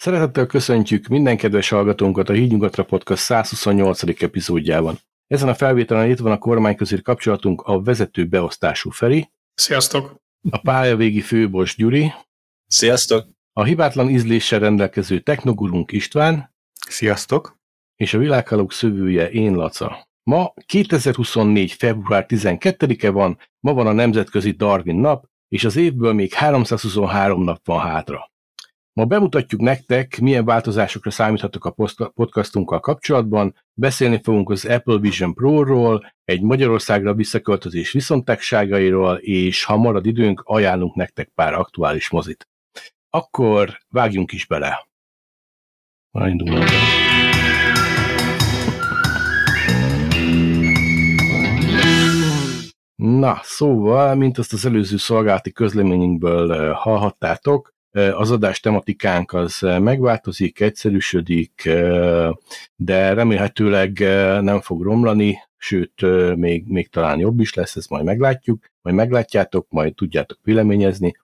Szeretettel köszöntjük minden kedves hallgatónkat a Hídnyugatra Podcast 128. epizódjában. Ezen a felvételen itt van a kormányközér kapcsolatunk a vezető beosztású Feri. Sziasztok! A pályavégi főbos Gyuri. Sziasztok! A hibátlan ízléssel rendelkező technogurunk István. Sziasztok! És a világhalók szövője én Laca. Ma 2024. február 12-e van, ma van a Nemzetközi Darwin nap, és az évből még 323 nap van hátra. Ma bemutatjuk nektek, milyen változásokra számíthatok a podcastunkkal kapcsolatban, beszélni fogunk az Apple Vision Pro-ról, egy Magyarországra visszaköltözés viszontagságairól, és ha marad időnk, ajánlunk nektek pár aktuális mozit. Akkor vágjunk is bele. Na, szóval, mint azt az előző szolgálati közleményünkből eh, hallhattátok, az adás tematikánk az megváltozik, egyszerűsödik, de remélhetőleg nem fog romlani, sőt, még, még talán jobb is lesz, ezt majd meglátjuk, majd meglátjátok, majd tudjátok véleményezni.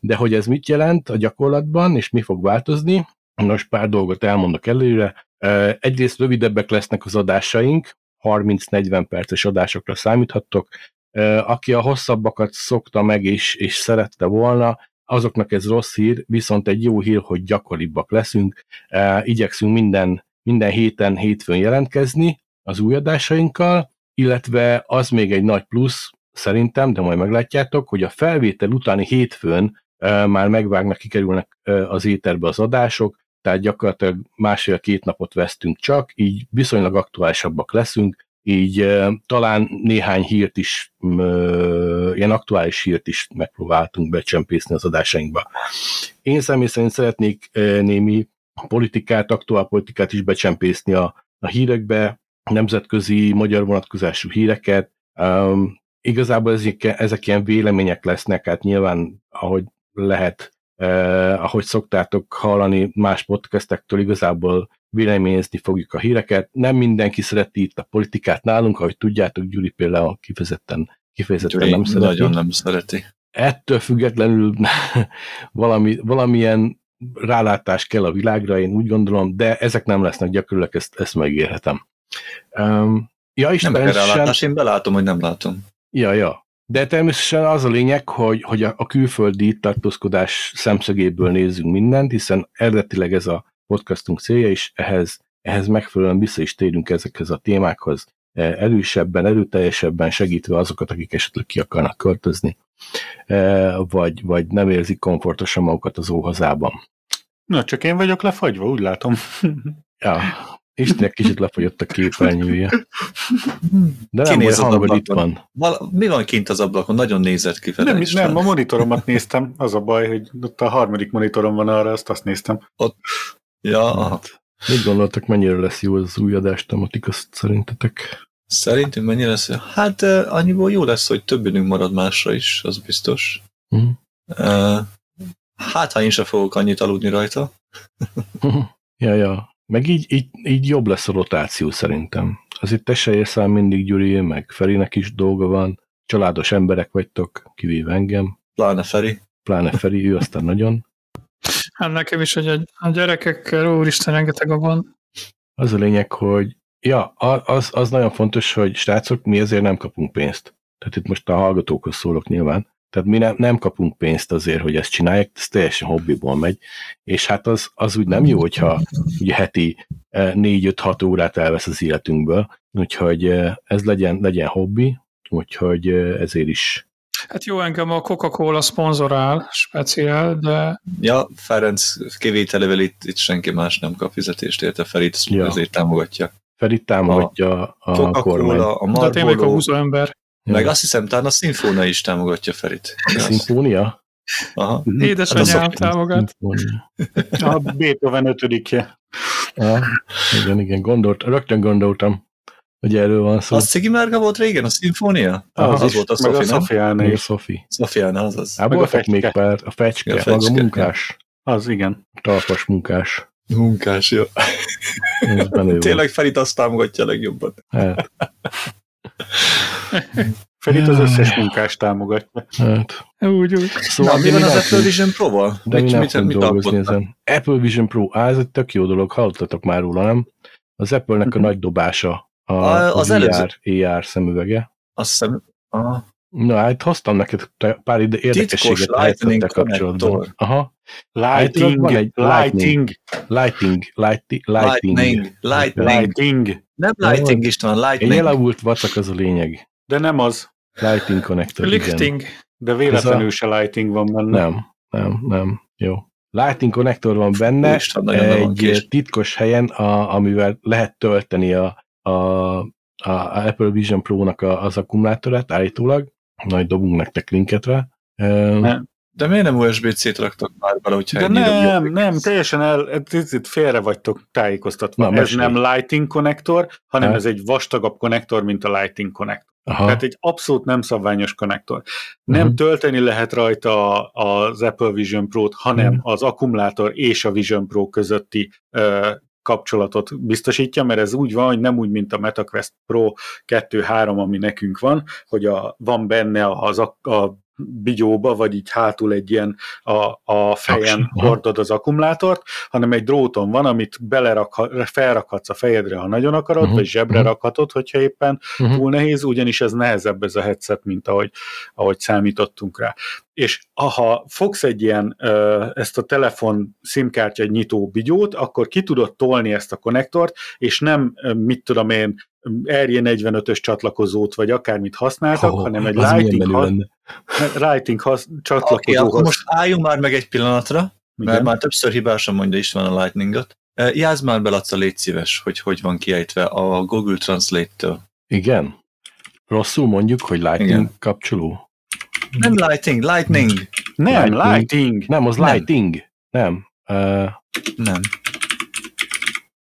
De hogy ez mit jelent a gyakorlatban, és mi fog változni, most pár dolgot elmondok előre. Egyrészt rövidebbek lesznek az adásaink, 30-40 perces adásokra számíthattok. Aki a hosszabbakat szokta meg és, és szerette volna, azoknak ez rossz hír, viszont egy jó hír, hogy gyakoribbak leszünk. Igyekszünk minden, minden héten, hétfőn jelentkezni az új adásainkkal, illetve az még egy nagy plusz, szerintem, de majd meglátjátok, hogy a felvétel utáni hétfőn már megvágnak, kikerülnek az éterbe az adások, tehát gyakorlatilag másfél-két napot vesztünk csak, így viszonylag aktuálisabbak leszünk, így talán néhány hírt is, ilyen aktuális hírt is megpróbáltunk becsempészni az adásainkba. Én személy szerint szeretnék némi politikát, aktuál politikát is becsempészni a, a hírekbe, nemzetközi, magyar vonatkozású híreket. Um, igazából ezek, ezek ilyen vélemények lesznek, hát nyilván, ahogy lehet, eh, ahogy szoktátok hallani más podcastektől, igazából véleményezni fogjuk a híreket. Nem mindenki szereti itt a politikát nálunk, ahogy tudjátok, Gyuri például kifejezetten, kifejezetten Gyuri nem szereti. nagyon nem szereti. Ettől függetlenül valami, valamilyen rálátás kell a világra, én úgy gondolom, de ezek nem lesznek gyakorilag, ezt, ezt megérhetem. Um, ja, és nem kell rálátás, én belátom, hogy nem látom. Ja, ja. De természetesen az a lényeg, hogy, hogy a, a külföldi tartózkodás szemszögéből nézzünk mindent, hiszen eredetileg ez a podcastunk célja, és ehhez, ehhez megfelelően vissza is térünk ezekhez a témákhoz erősebben, erőteljesebben segítve azokat, akik esetleg ki akarnak költözni, e, vagy, vagy nem érzik komfortosan magukat az óhazában. Na, csak én vagyok lefagyva, úgy látom. ja, Istennek kicsit lefogyott a képernyője. De nem olyan hangod itt van. Val- mi van kint az ablakon? Nagyon nézett ki Nem, nem, a monitoromat néztem. Az a baj, hogy ott a harmadik monitorom van arra, azt azt néztem. Ott Ja, hát. Mit gondoltak, mennyire lesz jó az új adás tematika szerintetek? Szerintünk mennyire lesz jó? Hát annyiból jó lesz, hogy több időnk marad másra is, az biztos. Mm. Hát, ha én sem fogok annyit aludni rajta. ja, ja. Meg így, így, így jobb lesz a rotáció szerintem. Azért te se érsz mindig Gyuri, meg Ferinek is dolga van. Családos emberek vagytok, kivéve engem. Pláne Feri. Pláne Feri, ő aztán nagyon. Hát nekem is, hogy a gyerekekkel, úristen, rengeteg a gond. Az a lényeg, hogy ja, az, az nagyon fontos, hogy srácok, mi ezért nem kapunk pénzt. Tehát itt most a hallgatókhoz szólok nyilván. Tehát mi nem, nem kapunk pénzt azért, hogy ezt csinálják, ez teljesen hobbiból megy, és hát az, az úgy nem jó, hogyha ugye heti 4-5-6 órát elvesz az életünkből, úgyhogy ez legyen, legyen hobbi, úgyhogy ezért is Hát jó, engem a Coca-Cola szponzorál, speciál, de... Ja, Ferenc kivételével itt, itt senki más nem kap fizetést, érte Ferit ja. ezért támogatja. Ferit támogatja a, a Coca-Cola, a Marlboro, De tényleg a húzó ember. Meg ja. azt hiszem, talán a Sinfónia is támogatja Ferit. A Sinfónia? Aha. Édesanyám hát támogat. A Beethoven ötödikje. Ja, igen, igen, gondolt, rögtön gondoltam hogy erről van szó. Az Cigi Márga volt régen, a szimfónia? Ah, az, az volt a Sofi, nem? Szofiáné. A Sofi. Szofiána, az az. Hát meg a fecske. még pár, a fecske, a fecske, maga a munkás. Az igen. Talpas munkás. Munkás, jó. Tényleg Ferit azt támogatja a legjobban. Hát. Fel itt az összes munkást támogatja. Hát. Úgy, úgy. Szóval mi van az Apple Vision Pro-val? De mit, mi nem mit, mit dolgozni ezen. Apple Vision Pro, á, ez egy tök jó dolog, hallottatok már róla, nem? Az Apple-nek a uh-huh. nagy dobása a, a, az VR, előző... AR szemüvege. Azt hiszem, aha. Na, hát hoztam neked pár ide érdekességet lehet kapcsolatban. Aha. Lighting, van lighting, lighting, lighting, lighting, lighting, lighting. Nem lighting is van, lighting. Egy elavult vacak az a lényeg. De nem az. Lighting connector, Lighting. Igen. De véletlenül a... se lighting van benne. Nem, nem, nem. Jó. Lighting connector van benne, Isten, egy titkos helyen, a, amivel lehet tölteni a, a, a Apple Vision Pro-nak az akkumulátorát állítólag, majd dobunk nektek linket rá. Nem. De miért nem USB-C-t raktak már bele, hogyha De nem, nem, teljesen el, itt félre vagytok tájékoztatva. Na, ez nem Lighting konnektor, hanem ha? ez egy vastagabb konnektor, mint a Lighting konnektor. Aha. Tehát egy abszolút nem szabványos konnektor. Nem uh-huh. tölteni lehet rajta az Apple Vision Pro-t, hanem uh-huh. az akkumulátor és a Vision Pro közötti uh, kapcsolatot biztosítja, mert ez úgy van, hogy nem úgy, mint a MetaQuest Pro 2-3, ami nekünk van, hogy a, van benne az a, a bigyóba, vagy így hátul egy ilyen a, a fejen hordod az akkumulátort, hanem egy dróton van, amit belerak, felrakhatsz a fejedre, ha nagyon akarod, uh-huh. vagy zsebre uh-huh. rakhatod, hogyha éppen uh-huh. túl nehéz, ugyanis ez nehezebb ez a headset, mint ahogy, ahogy számítottunk rá. És ha fogsz egy ilyen, ezt a telefon SIM-kártya nyitó bigyót, akkor ki tudod tolni ezt a konnektort, és nem, mit tudom én, RJ45-ös csatlakozót, vagy akármit használtak, oh, hanem egy Lighting, ha, Lighting has, csatlakozóhoz. Okay, most álljunk már meg egy pillanatra, Igen? mert már többször hibásan mondja is van a Lightningot. Jázd már be, Laca, légy szíves, hogy hogy van kiejtve a Google Translate-től. Igen? Rosszul mondjuk, hogy Lightning Igen. kapcsoló? Nem Lighting, Lightning. Nem, Lightning. lighting. Nem, az nem. Lighting. Nem. Uh, nem.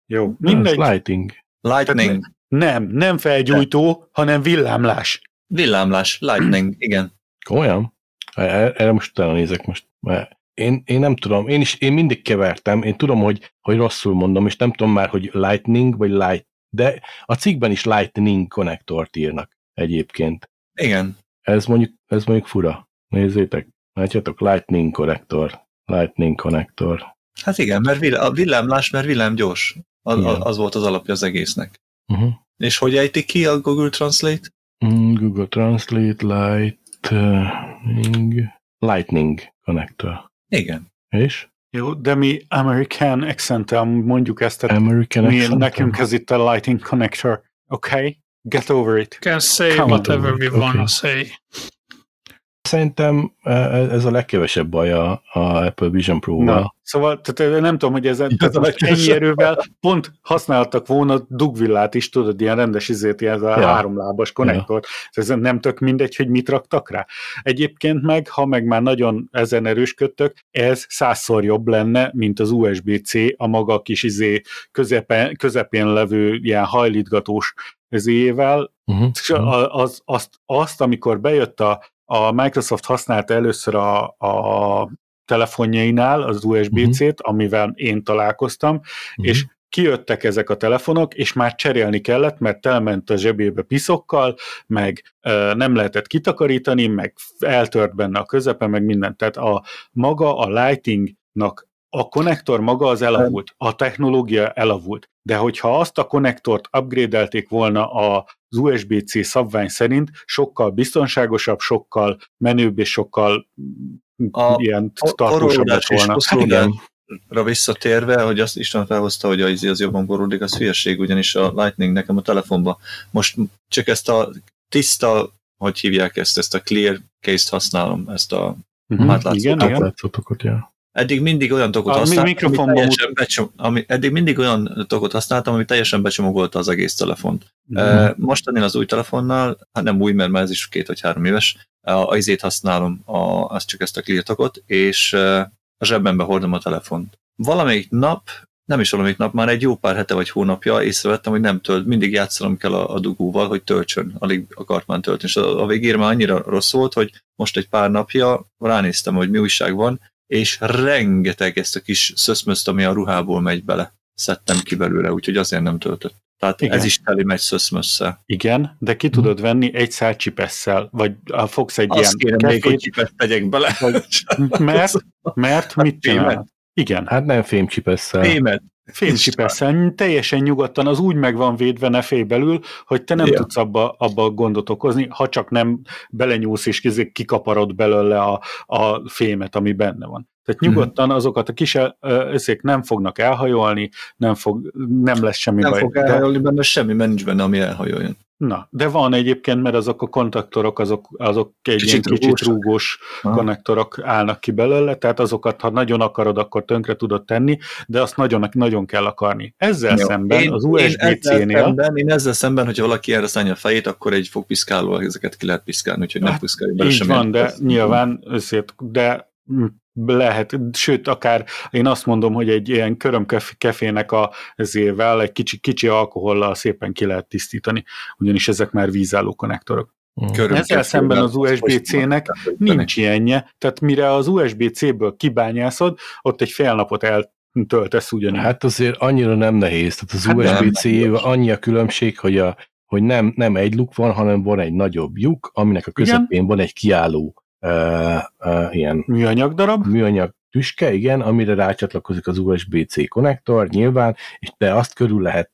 Jó, mindegy. lighting. Lightning. Nem, nem felgyújtó, hanem villámlás. Villámlás, lightning, igen. Olyan? Erre most utána nézek most. Mert én, én nem tudom, én is én mindig kevertem, én tudom, hogy, hogy rosszul mondom, és nem tudom már, hogy lightning vagy light, de a cikkben is lightning konnektort írnak egyébként. Igen. Ez mondjuk, ez mondjuk fura. Nézzétek, látjátok, lightning konnektor, lightning konnektor. Hát igen, mert vill- a villámlás, mert villám gyors. Az, az volt az alapja az egésznek. Uh-huh. És hogy ejtik ki a Google Translate? Mm, Google Translate Lightning Lightning connector. Igen. És? Jó, de mi American accent mondjuk ezt, tehát American mi, nekünk ez itt a Lightning Connector. Okay? Get over it. Can say Come whatever we okay. wanna say. Szerintem e, e, ez a legkevesebb baj a, a Apple Vision Pro-val. Szóval tehát nem tudom, hogy ez, ez a ennyi erővel pont használtak volna dugvillát is, tudod, ilyen rendes izét, ilyen ja. háromlábas konnektort. Ja. Ez nem tök mindegy, hogy mit raktak rá. Egyébként meg, ha meg már nagyon ezen erősködtök, ez százszor jobb lenne, mint az USB-C, a maga kis izé közepén, közepén levő ilyen hajlítgatós ezével. Uh-huh. Az, azt, azt, amikor bejött a a Microsoft használta először a, a telefonjainál az USB-C-t, uh-huh. amivel én találkoztam, uh-huh. és kijöttek ezek a telefonok, és már cserélni kellett, mert telment a zsebébe piszokkal, meg e, nem lehetett kitakarítani, meg eltört benne a közepe, meg mindent. Tehát a maga a lightingnak a konnektor maga az elavult, a technológia elavult, de hogyha azt a konnektort upgrade-elték volna az USB-C szabvány szerint, sokkal biztonságosabb, sokkal menőbb és sokkal a, ilyen tartósabb lett volna. Hát igen. visszatérve, hogy azt Isten felhozta, hogy az, az jobban boruldik, az hülyeség, ugyanis a Lightning nekem a telefonban most csak ezt a tiszta, hogy hívják ezt, ezt a clear case-t használom, ezt a uh-huh, átlátszó igen, igen. ja. Eddig mindig olyan tokot használtam, ami teljesen becsom, ami, eddig mindig olyan tokot használtam, ami teljesen becsomagolta az egész telefont. Mm. Mostanin az új telefonnal, hát nem új, mert már ez is két vagy három éves, a izét használom, a, azt csak ezt a clear és a zsebembe hordom a telefont. Valamelyik nap, nem is valamelyik nap, már egy jó pár hete vagy hónapja észrevettem, hogy nem tölt, mindig játszanom kell a, a dugóval, hogy töltsön, alig akart már tölteni. És a, a végére már annyira rossz volt, hogy most egy pár napja ránéztem, hogy mi újság van, és rengeteg ezt a kis szöszmözt, ami a ruhából megy bele, szedtem ki belőle, úgyhogy azért nem töltött. Tehát Igen. ez is teli megy szöszmösszel. Igen, de ki tudod venni egy szál csipesszel, vagy fogsz egy Azt ilyen kérem még, hogy csipet tegyek bele. Vagy, mert, mert mit csinál? Igen. Hát nem fémcsipesszel. Fémet. Fémcsipesszel. Teljesen nyugodtan, az úgy meg van védve nefé belül, hogy te nem ja. tudsz abba, abba gondot okozni, ha csak nem belenyúlsz és kikaparod belőle a, a fémet, ami benne van. Tehát mhm. nyugodtan azokat a kis összék nem fognak elhajolni, nem, fog, nem lesz semmi nem baj. Nem fog elhajolni benne semmi, mert nincs benne, ami elhajoljon. Na, de van egyébként, mert azok a kontaktorok, azok, azok egy kicsit ilyen kicsit rúgós konnektorok állnak ki belőle, tehát azokat, ha nagyon akarod, akkor tönkre tudod tenni, de azt nagyon, nagyon kell akarni. Ezzel Jó. szemben én, az USB-C-nél... Én, én ezzel szemben, hogyha valaki erre szállja a fejét, akkor egy fogpiszkáló ezeket ki lehet piszkálni, úgyhogy hát, nem piszkáljuk bele Így van, de nyilván összét, de lehet, sőt, akár én azt mondom, hogy egy ilyen körömkefének a ezével egy kicsi, kicsi alkohollal szépen ki lehet tisztítani, ugyanis ezek már vízálló konnektorok. Köröm Ezzel szemben az USB-C-nek nincs ilyenje, tehát mire az USB-C-ből kibányászod, ott egy fél napot el töltesz ugyanígy. Hát azért annyira nem nehéz, tehát az hát USB-C annyi a különbség, hogy, a, hogy nem, nem egy luk van, hanem van egy nagyobb lyuk, aminek a közepén Igen? van egy kiálló uh, uh, ilyen műanyag darab, műanyag tüske, igen, amire rácsatlakozik az USB-C konnektor nyilván, és de azt körül lehet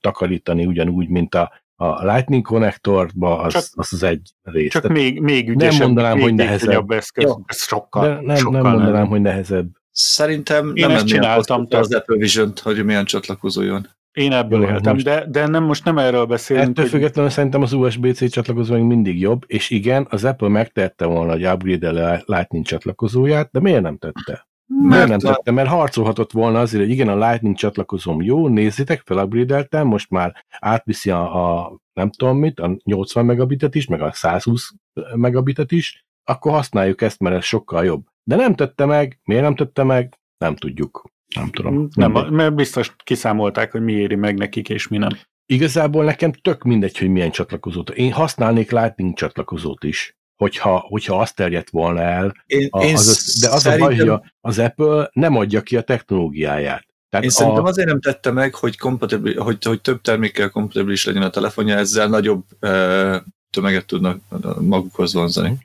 takarítani ugyanúgy, mint a, a Lightning konnektorba, az, csak, az az egy rész. Csak Tehát még, még ügyesebb, nem mondanám, még hogy nehezebb. Eszköz, ez sokkal, de nem, sokkal nem mondanám, nem. hogy nehezebb. Szerintem Én nem ezt csináltam. Az Apple vision hogy milyen csatlakozó jön. Én ebből Jó, éltem, most... de, de nem, most nem erről beszélünk. Ettől hogy... függetlenül szerintem az USB-C csatlakozó még mindig jobb, és igen, az Apple megtette volna, hogy upgrade a Lightning csatlakozóját, de miért nem tette? Mert miért nem tette? Mert harcolhatott volna azért, hogy igen, a Lightning csatlakozóm jó, nézzétek, fel upgrade most már átviszi a, a nem tudom mit, a 80 megabitet is, meg a 120 megabitet is, akkor használjuk ezt, mert ez sokkal jobb. De nem tette meg, miért nem tette meg, nem tudjuk. Nem tudom. Nem, mert biztos kiszámolták, hogy mi éri meg nekik, és mi nem. Igazából nekem tök mindegy, hogy milyen csatlakozót. Én használnék Lightning csatlakozót is, hogyha, hogyha azt terjedt volna el. Én, a, az, az, de az szerintem... a baj, hogy az Apple nem adja ki a technológiáját. Tehát Én a... szerintem azért nem tette meg, hogy, hogy, hogy több termékkel kompatibilis legyen a telefonja, ezzel nagyobb e, tömeget tudnak magukhoz vonzani.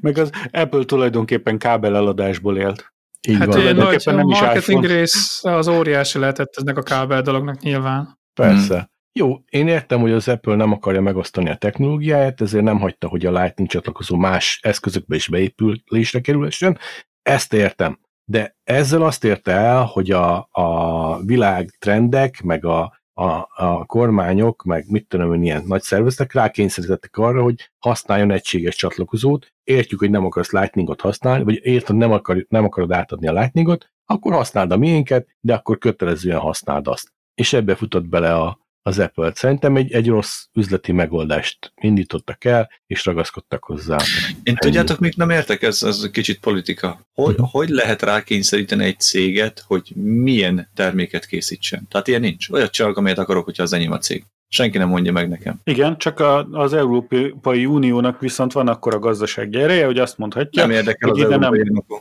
Meg az Apple tulajdonképpen kábel eladásból élt. Így hát van, nagy, nem a marketing is rész az óriási lehetett eznek a kábel dolognak nyilván. Persze. Hmm. Jó, én értem, hogy az Apple nem akarja megosztani a technológiáját, ezért nem hagyta, hogy a Lightning csatlakozó más eszközökbe is beépülésre kerülhessen. Ezt értem. De ezzel azt érte el, hogy a, a világ trendek, meg a, a, a kormányok, meg mit tudom én, ilyen nagy szervezetek rákényszerítettek arra, hogy használjon egységes csatlakozót, értjük, hogy nem akarsz Lightningot használni, vagy érted, nem, akar, nem akarod átadni a Lightningot, akkor használd a miénket, de akkor kötelezően használd azt. És ebbe futott bele a, az Apple. Szerintem egy, egy rossz üzleti megoldást indítottak el, és ragaszkodtak hozzá. Én tudjátok, még nem értek, ez, ez kicsit politika. Hogy, uh-huh. hogy lehet rákényszeríteni egy céget, hogy milyen terméket készítsen? Tehát ilyen nincs. Olyat csak, amelyet akarok, hogyha az enyém a cég. Senki nem mondja meg nekem. Igen, csak a, az Európai Uniónak viszont van akkor a gazdasági ereje, hogy azt mondhatja, nem érdekel hogy az ide nem,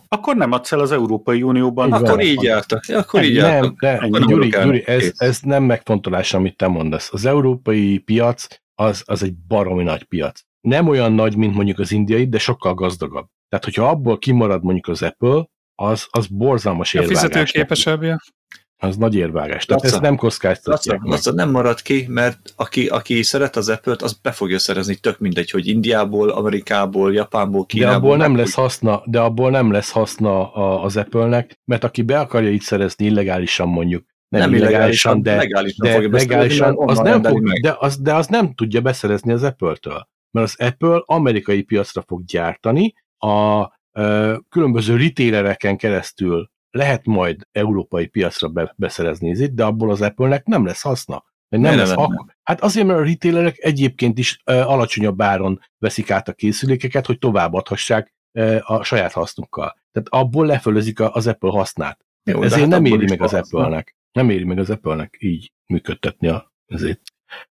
akkor nem adsz el az Európai Unióban. Így akkor így jártak. Akkor így nem, jártak. De, akkor Gyuri, Gyuri ez, ez nem megfontolás, amit te mondasz. Az európai piac az, az egy baromi nagy piac. Nem olyan nagy, mint mondjuk az indiai, de sokkal gazdagabb. Tehát, hogyha abból kimarad mondjuk az Apple, az, az borzalmas érvágás. A fizetőképesebbje. Az nagy érvágás. Tehát ezt nem kockáztatják Laca, Laca, nem marad ki, mert aki, aki szeret az apple az be fogja szerezni, tök mindegy, hogy Indiából, Amerikából, Japánból, Kínából. De abból nem lesz haszna, de abból nem lesz haszna az Apple-nek, mert aki be akarja így szerezni illegálisan mondjuk, nem, nem illegálisan, de, legálisan, de legálisan, az nem fog, de, az, de az nem tudja beszerezni az Apple-től. Mert az Apple amerikai piacra fog gyártani, a ö, különböző retailereken keresztül lehet majd európai piacra be, beszerezni itt, de abból az Apple-nek nem lesz haszna. Nem, nem lesz nem, nem. Hát azért, mert a retailerek egyébként is uh, alacsonyabb áron veszik át a készülékeket, hogy továbbadhassák uh, a saját hasznukkal. Tehát abból lefölözik a, az Apple hasznát. Jó, ezért hát nem éri meg az Apple-nek. Nem éri meg az Apple-nek így működtetni a, ezért.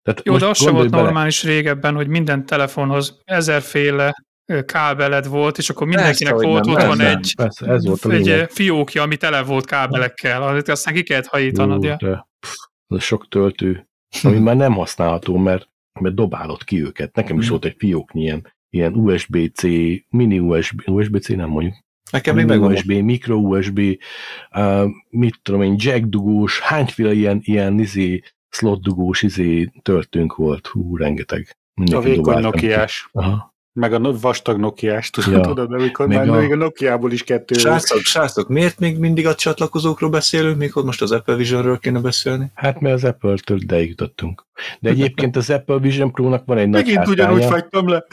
Tehát Jó, de az sem volt bele. normális régebben, hogy minden telefonhoz ezerféle kábeled volt, és akkor mindenkinek persze, volt otthon egy, persze, ez volt a egy fiókja, ami tele volt kábelekkel, aztán ki kellett hajítanod. De, ez sok töltő. ami már nem használható, mert, mert dobálod ki őket. Nekem is mhm. volt egy fióknyi ilyen, ilyen USB-C, mini USB, USB-C nem mondjuk, Nekem még meg USB, micro USB, uh, mit tudom én, jack dugós, hányféle ilyen, ilyen izé, slot dugós izé töltünk volt, hú, rengeteg. Mindenki a vékony Nokiás. Aha meg a vastag Nokiás, tudod, ja. tudod amikor még már a... még a Nokiából is kettő srácok, srácok, miért még mindig a csatlakozókról beszélünk, mikor most az Apple Visionről kéne beszélni? Hát mert az Apple-től ide jutottunk. De egyébként az Apple Vision Pro-nak van egy Megint nagy Megint ugyanúgy fagytam le.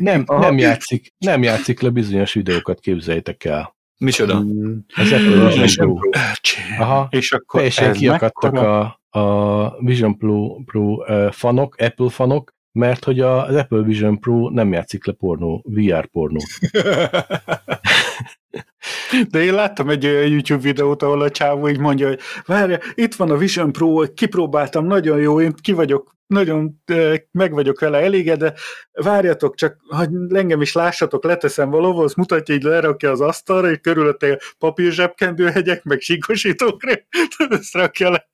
Nem, nem játszik, nem játszik le bizonyos videókat, képzeljétek el. Micsoda? Hmm. Az Apple Vision Pro. Aha, és akkor teljesen kiakadtak a, a Vision Pro, Pro uh, fanok, Apple fanok, mert hogy az Apple Vision Pro nem játszik le pornó, VR pornót. De én láttam egy olyan YouTube videót, ahol a csávó így mondja, hogy várja, itt van a Vision Pro, kipróbáltam, nagyon jó, én ki vagyok, nagyon meg vagyok vele elégedve, várjatok csak, hogy engem is lássatok, leteszem valahol, azt mutatja, hogy lerakja az asztalra, és körülötte papír zsebkendőhegyek, meg síkosítók, ezt rakja le.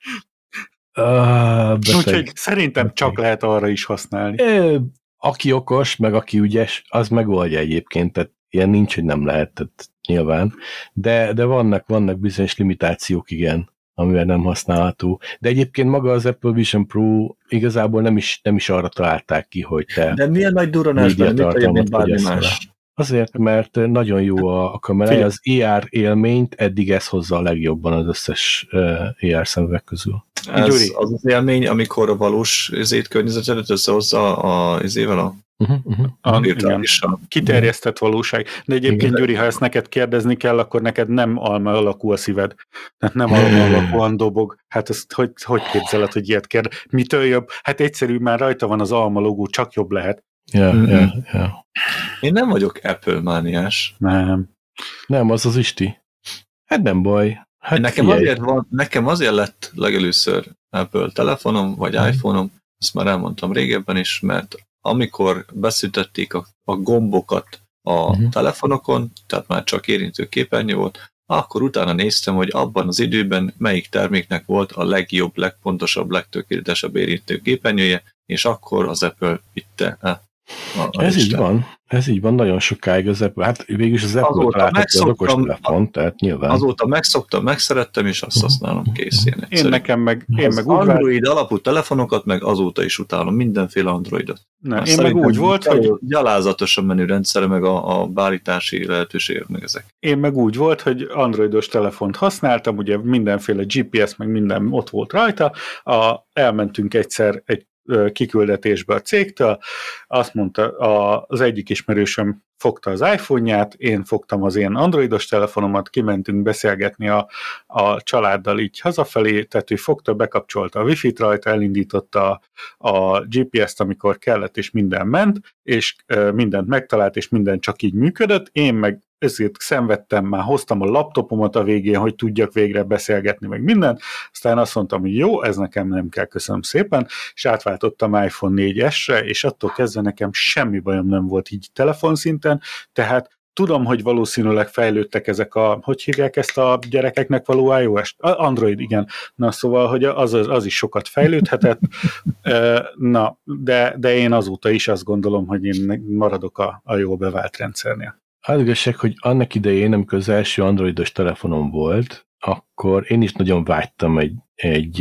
Uh, Úgyhogy szerintem beteg. csak lehet arra is használni. É, aki okos, meg aki ügyes, az megoldja egyébként, tehát ilyen nincs, hogy nem lehet, tehát nyilván. De, de vannak, vannak bizonyos limitációk, igen, amivel nem használható. De egyébként maga az Apple Vision Pro igazából nem is, nem is arra találták ki, hogy te De milyen nagy duranás benne, mint bármi más. Azért, mert nagyon jó a, a kamera, az ER élményt eddig ez hozza a legjobban az összes ER szemüveg közül. Ez Gyuri. az az élmény, amikor a valós ezét környezetet összehozza a izével a Uh-huh, uh-huh. A, kiterjesztett valóság. De egyébként, igen. Gyuri, ha ezt neked kérdezni kell, akkor neked nem alma alakú a szíved. Tehát nem alma alakúan dobog. Hát ezt hogy, hogy képzeled, hogy ilyet kérd? Mitől jobb? Hát egyszerű, már rajta van az alma logó, csak jobb lehet. Ja, mm-hmm. ja, ja. Én nem vagyok Apple mániás. Nem. Nem, az az Isti. Hát nem baj. Hát nekem, azért van, nekem azért lett legelőször Apple telefonom, vagy mm. iPhone-om, ezt már elmondtam régebben is, mert amikor beszüntették a, a gombokat a mm. telefonokon, tehát már csak érintő képernyő volt, akkor utána néztem, hogy abban az időben melyik terméknek volt a legjobb, legpontosabb, legtökéletesebb érintő képernyője, és akkor az Apple vitte a, ez így van, ez így van nagyon sokáig az Apple, hát végülis az Apple találtak az okos telefon, tehát nyilván. Azóta megszoktam, megszerettem, és azt használom kész. Én, én nekem meg, én az meg úgy Android alapú telefonokat meg azóta is utálom, mindenféle Androidot. Ne, én meg úgy volt, hogy... Gyalázatos a menürendszere, meg a, a bállítási lehetőségek, meg ezek. Én meg úgy volt, hogy androidos telefont használtam, ugye mindenféle GPS, meg minden ott volt rajta, a, elmentünk egyszer egy kiküldetésbe a cégtől, azt mondta, a, az egyik ismerősöm fogta az iPhone-ját, én fogtam az én androidos telefonomat, kimentünk beszélgetni a, a családdal így hazafelé, tehát ő fogta, bekapcsolta a Wi-Fi-t rajta, elindította a, a GPS-t, amikor kellett, és minden ment, és e, mindent megtalált, és minden csak így működött, én meg ezért szenvedtem, már hoztam a laptopomat a végén, hogy tudjak végre beszélgetni, meg minden. Aztán azt mondtam, hogy jó, ez nekem nem kell, köszönöm szépen, és átváltottam iPhone 4S-re, és attól kezdve nekem semmi bajom nem volt így telefonszinten, tehát Tudom, hogy valószínűleg fejlődtek ezek a, hogy hívják ezt a gyerekeknek való iOS-t? Android, igen. Na szóval, hogy az, az is sokat fejlődhetett. Na, de, de én azóta is azt gondolom, hogy én maradok a, a jó bevált rendszernél. Az igazság, hogy annak idején, amikor az első androidos telefonom volt, akkor én is nagyon vágytam egy, egy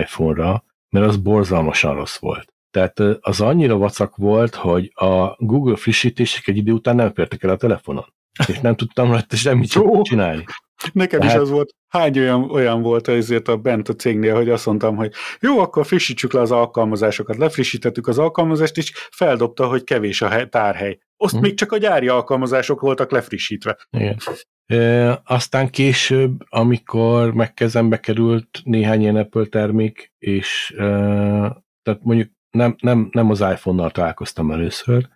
iPhone-ra, mert az borzalmasan rossz volt. Tehát az annyira vacak volt, hogy a Google frissítések egy idő után nem fértek el a telefonon. És nem tudtam rajta semmit csinálni. Nekem Tehát... is az volt. Hány olyan, olyan volt ezért a bent a cégnél, hogy azt mondtam, hogy jó, akkor frissítsük le az alkalmazásokat. Lefrissítettük az alkalmazást, és feldobta, hogy kevés a hely, tárhely. Azt hmm. még csak a gyári alkalmazások voltak lefrissítve. Igen. E, aztán később, amikor megkezembe került néhány ilyen Apple termék, és e, tehát mondjuk nem, nem, nem az iPhone-nal találkoztam először,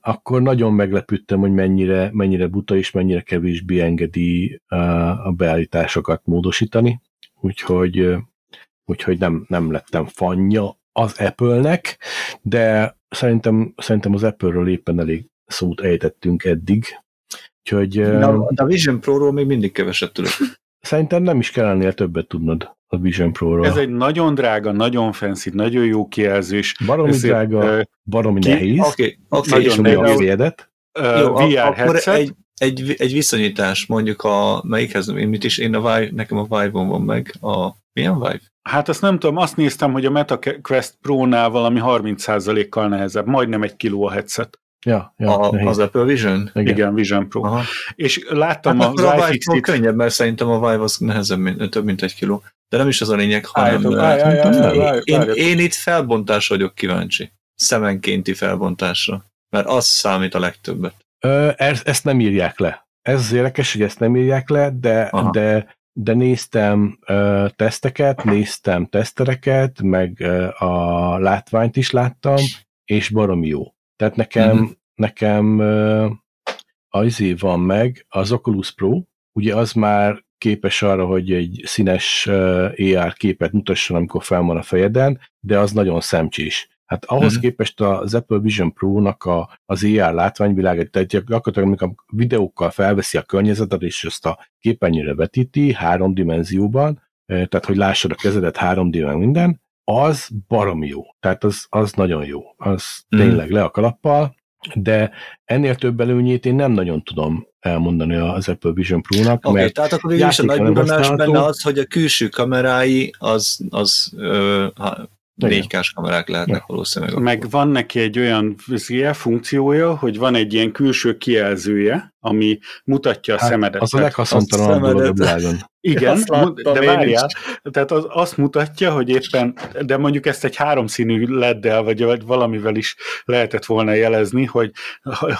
akkor nagyon meglepődtem, hogy mennyire, mennyire buta és mennyire kevésbé engedi a beállításokat módosítani, úgyhogy, úgyhogy nem, nem lettem fanja az Apple-nek, de szerintem, szerintem az Apple-ről éppen elég szót ejtettünk eddig, úgyhogy... De a, a Vision Pro-ról még mindig keveset tudok. Szerintem nem is kell ennél többet tudnod a Vision Pro-ról. Ez egy nagyon drága, nagyon fancy, nagyon jó kijelzés. Baromi Ezért, drága, baromi ki, nehéz. Oké, okay, okay, nagyon nehéz. Uh, jó, VR akkor headset. Egy, egy, egy viszonyítás, mondjuk a melyikhez, én mit is, én a Vive, nekem a Vive-on van meg, a milyen Vive? Hát azt nem tudom, azt néztem, hogy a MetaQuest Pro-nál valami 30%-kal nehezebb, majdnem egy kiló a headset. Ja, ja a, az Apple Vision? Igen, Igen Vision Pro. Aha. És láttam hát a, a Vive Pro könnyebb, mert szerintem a Vive az nehezebb, mint, több mint egy kiló. De nem is az a lényeg, hanem én, én itt felbontás vagyok kíváncsi. Szemenkénti felbontásra. Mert az számít a legtöbbet. Ö, ezt nem írják le. Ez az érdekes, hogy ezt nem írják le, de, de, de néztem ö, teszteket, néztem tesztereket, meg ö, a látványt is láttam, és baromi jó. Tehát nekem, uh-huh. nekem ö, az izé van meg, az Oculus Pro, ugye az már képes arra, hogy egy színes AR képet mutasson, amikor fel van a fejeden, de az nagyon szemcsés. Hát ahhoz uh-huh. képest az Apple Vision Pro-nak a, az AR látványvilága, tehát gyakorlatilag amikor videókkal felveszi a környezetet, és ezt a képernyőre vetíti három dimenzióban, tehát hogy lássad a kezedet három minden, az baromi jó. Tehát az, az nagyon jó. Az uh-huh. tényleg le a kalappal, de ennél több előnyét én nem nagyon tudom elmondani az Apple Vision Pro-nak. Oké, okay, tehát akkor végül is a nagy benne az, hogy a külső kamerái az, az ö, 4K-s kamerák lehetnek ja. valószínűleg. Meg van neki egy olyan funkciója, hogy van egy ilyen külső kijelzője, ami mutatja a hát, szemedet. Az a leghaszontalanabb dolog a világon. Igen, de várjál, tehát az azt mutatja, hogy éppen, de mondjuk ezt egy háromszínű leddel, vagy, vagy valamivel is lehetett volna jelezni, hogy,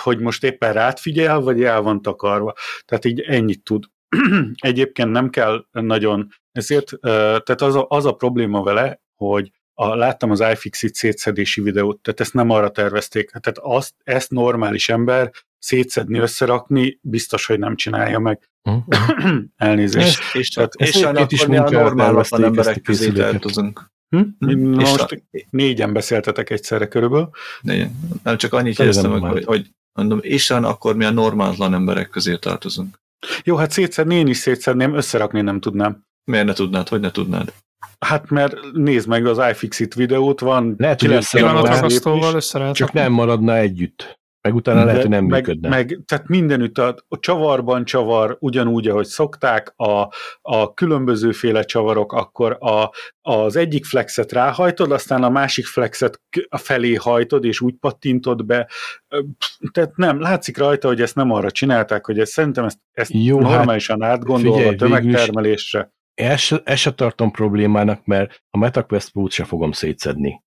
hogy most éppen rád figyel, vagy el van takarva. Tehát így ennyit tud. Egyébként nem kell nagyon, ezért, tehát az a, az a probléma vele, hogy a, láttam az iFixit szétszedési videót, tehát ezt nem arra tervezték. Tehát azt, ezt normális ember szétszedni, összerakni, biztos, hogy nem csinálja meg. Uh-huh. Elnézést. És, és, tehát, és, és akkor is mi a normálatlan emberek közé tartozunk. Hm? hm? Most a... négyen beszéltetek egyszerre körülbelül. Négyen. Nem csak annyit kérdeztem, hogy, hogy, hogy mondom, és akkor mi a normálatlan emberek közé tartozunk. Jó, hát szétszedni én is szétszedném, összerakni nem tudnám. Miért ne tudnád? Hogy ne tudnád? Hát mert nézd meg az iFixit videót, van lehet, hogy összeraknál, csak nem maradna együtt. Meg utána De, lehet, hogy nem meg, működne. Meg, tehát mindenütt a, a csavarban csavar, ugyanúgy, ahogy szokták, a, a különbözőféle csavarok, akkor a, az egyik flexet ráhajtod, aztán a másik flexet a felé hajtod, és úgy pattintod be. Tehát nem, látszik rajta, hogy ezt nem arra csinálták, hogy ezt, szerintem ezt, ezt Jó, hát normálisan hát, átgondolva figyelj, tömegtermelésre ezt, ezt se tartom problémának, mert a MetaQuest Pro-t se fogom szétszedni.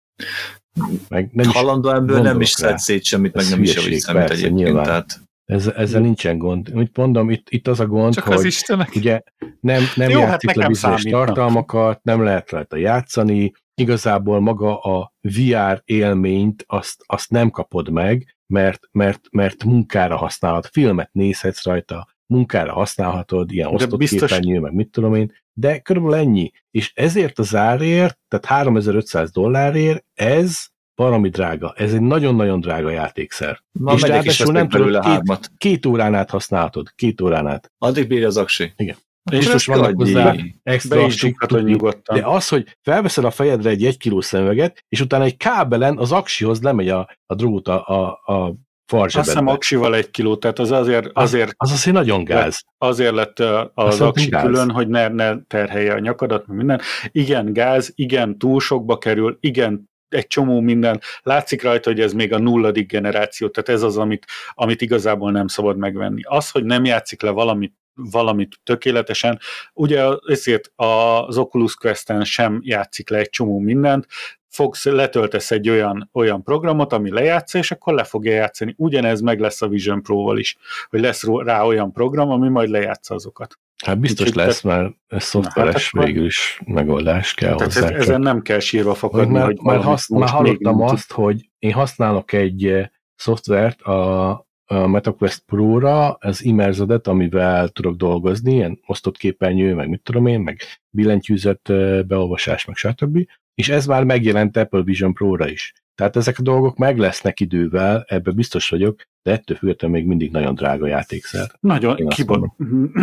Meg nem Halandó ebből nem is szed szét semmit, meg nem is javít semmit egyébként. Nyilván. Tehát... Ez, ezzel nincsen gond. Mit mondom, itt, itt az a gond, Csak hogy az Istenek. ugye nem, nem Jó, játszik hát le bizonyos tartalmakat, nem lehet rajta játszani, igazából maga a VR élményt azt, azt nem kapod meg, mert, mert, mert munkára használod, filmet nézhetsz rajta, munkára használhatod, ilyen osztott biztos... képernyő, meg mit tudom én, de körülbelül ennyi. És ezért az árért, tehát 3500 dollárért, ez valami drága. Ez egy nagyon-nagyon drága játékszer. Na, és ráadásul nem tudod, két, két órán át használhatod. Két órán át. Addig bírja az aksi. Igen. És most vannak hozzá extra nyugodtan. De az, hogy felveszed a fejedre egy egy kiló szemüveget, és utána egy kábelen az aksihoz lemegy a, a drót a, a, a farzsebedbe. Azt hiszem aksival egy kiló, tehát az azért... azért az, az azért nagyon gáz. Azért lett az aksi gáz. külön, hogy ne, ne terhelje a nyakadat, minden. Igen, gáz, igen, túl sokba kerül, igen, egy csomó minden. Látszik rajta, hogy ez még a nulladik generáció, tehát ez az, amit, amit igazából nem szabad megvenni. Az, hogy nem játszik le valamit valamit tökéletesen. Ugye ezért az Oculus Quest-en sem játszik le egy csomó mindent, fogsz, letöltesz egy olyan, olyan programot, ami lejátsza, és akkor le fogja játszani. Ugyanez meg lesz a Vision Pro-val is, hogy lesz rá olyan program, ami majd lejátsza azokat. Hát biztos Úgy, lesz, mert ez szoftveres hát végül is megoldás kell tehát hozzá. Ez, ezen nem kell sírva fakadni, már, hogy már, hasz, már hallottam azt, tud. hogy én használok egy eh, szoftvert a, a MetaQuest Pro-ra, az Immersodet, amivel tudok dolgozni, ilyen osztott képernyő, meg mit tudom én, meg billentyűzet eh, beolvasás, meg stb és ez már megjelent Apple Vision Pro-ra is. Tehát ezek a dolgok meg lesznek idővel, ebben biztos vagyok, de ettől függetlenül még mindig nagyon drága játékszer. Nagyon, kibon.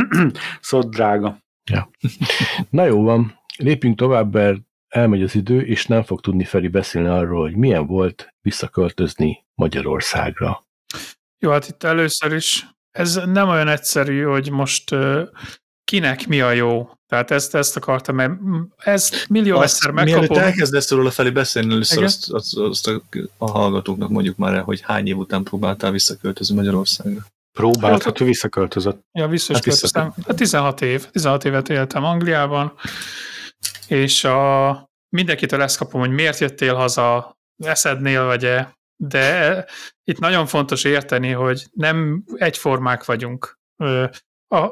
szóval drága. Ja. Na jó van, lépjünk tovább, mert elmegy az idő, és nem fog tudni Feri beszélni arról, hogy milyen volt visszaköltözni Magyarországra. Jó, hát itt először is ez nem olyan egyszerű, hogy most kinek mi a jó. Tehát ezt, ezt akartam, mert ez millió azt, egyszer megkapom. Mielőtt elkezdesz róla felé beszélni, először azt, azt, azt, a, a hallgatóknak mondjuk már el, hogy hány év után próbáltál visszaköltözni Magyarországra. Próbált, hát, hogy visszaköltözött. Ja, visszaköltöztem. Hát 16 év. 16 évet éltem Angliában, és a, mindenkitől ezt kapom, hogy miért jöttél haza, eszednél vagy-e, de itt nagyon fontos érteni, hogy nem egyformák vagyunk. A,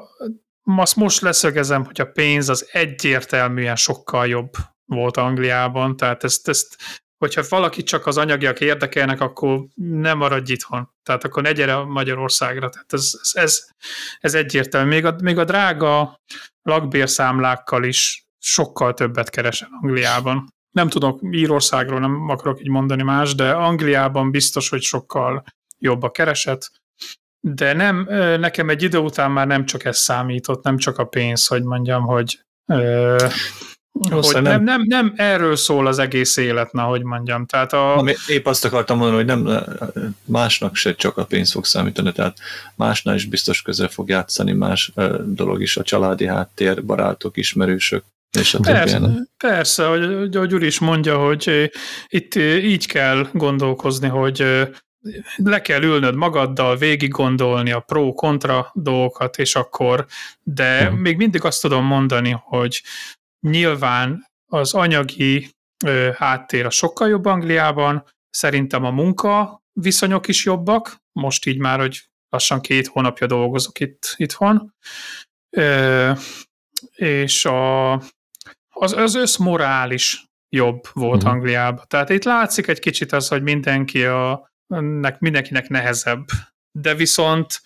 azt most leszögezem, hogy a pénz az egyértelműen sokkal jobb volt Angliában, tehát ezt, ezt hogyha valaki csak az anyagiak érdekelnek, akkor nem maradj itthon. Tehát akkor ne gyere Magyarországra. Tehát ez, ez, ez, ez egyértelmű. Még a, még a drága lakbérszámlákkal is sokkal többet keresel Angliában. Nem tudok Írországról, nem akarok így mondani más, de Angliában biztos, hogy sokkal jobb a kereset. De nem, nekem egy idő után már nem csak ez számított, nem csak a pénz, hogy mondjam, hogy hogy nem, nem, nem, nem erről szól az egész élet, na, hogy mondjam. Tehát a... Ami, épp azt akartam mondani, hogy nem másnak se csak a pénz fog számítani, tehát másnál is biztos közel fog játszani más dolog is, a családi háttér, barátok, ismerősök, és a persze, persze, hogy, hogy úr is mondja, hogy itt így kell gondolkozni, hogy le kell ülnöd magaddal, végig gondolni a pro-kontra dolgokat, és akkor, de uh-huh. még mindig azt tudom mondani, hogy Nyilván az anyagi ö, háttér a sokkal jobb Angliában, szerintem a munka viszonyok is jobbak, most így már, hogy lassan két hónapja dolgozok itt itthon, ö, és a, az, az összmorál is jobb volt uh-huh. Angliában. Tehát itt látszik egy kicsit az, hogy mindenki a, nek, mindenkinek nehezebb. De viszont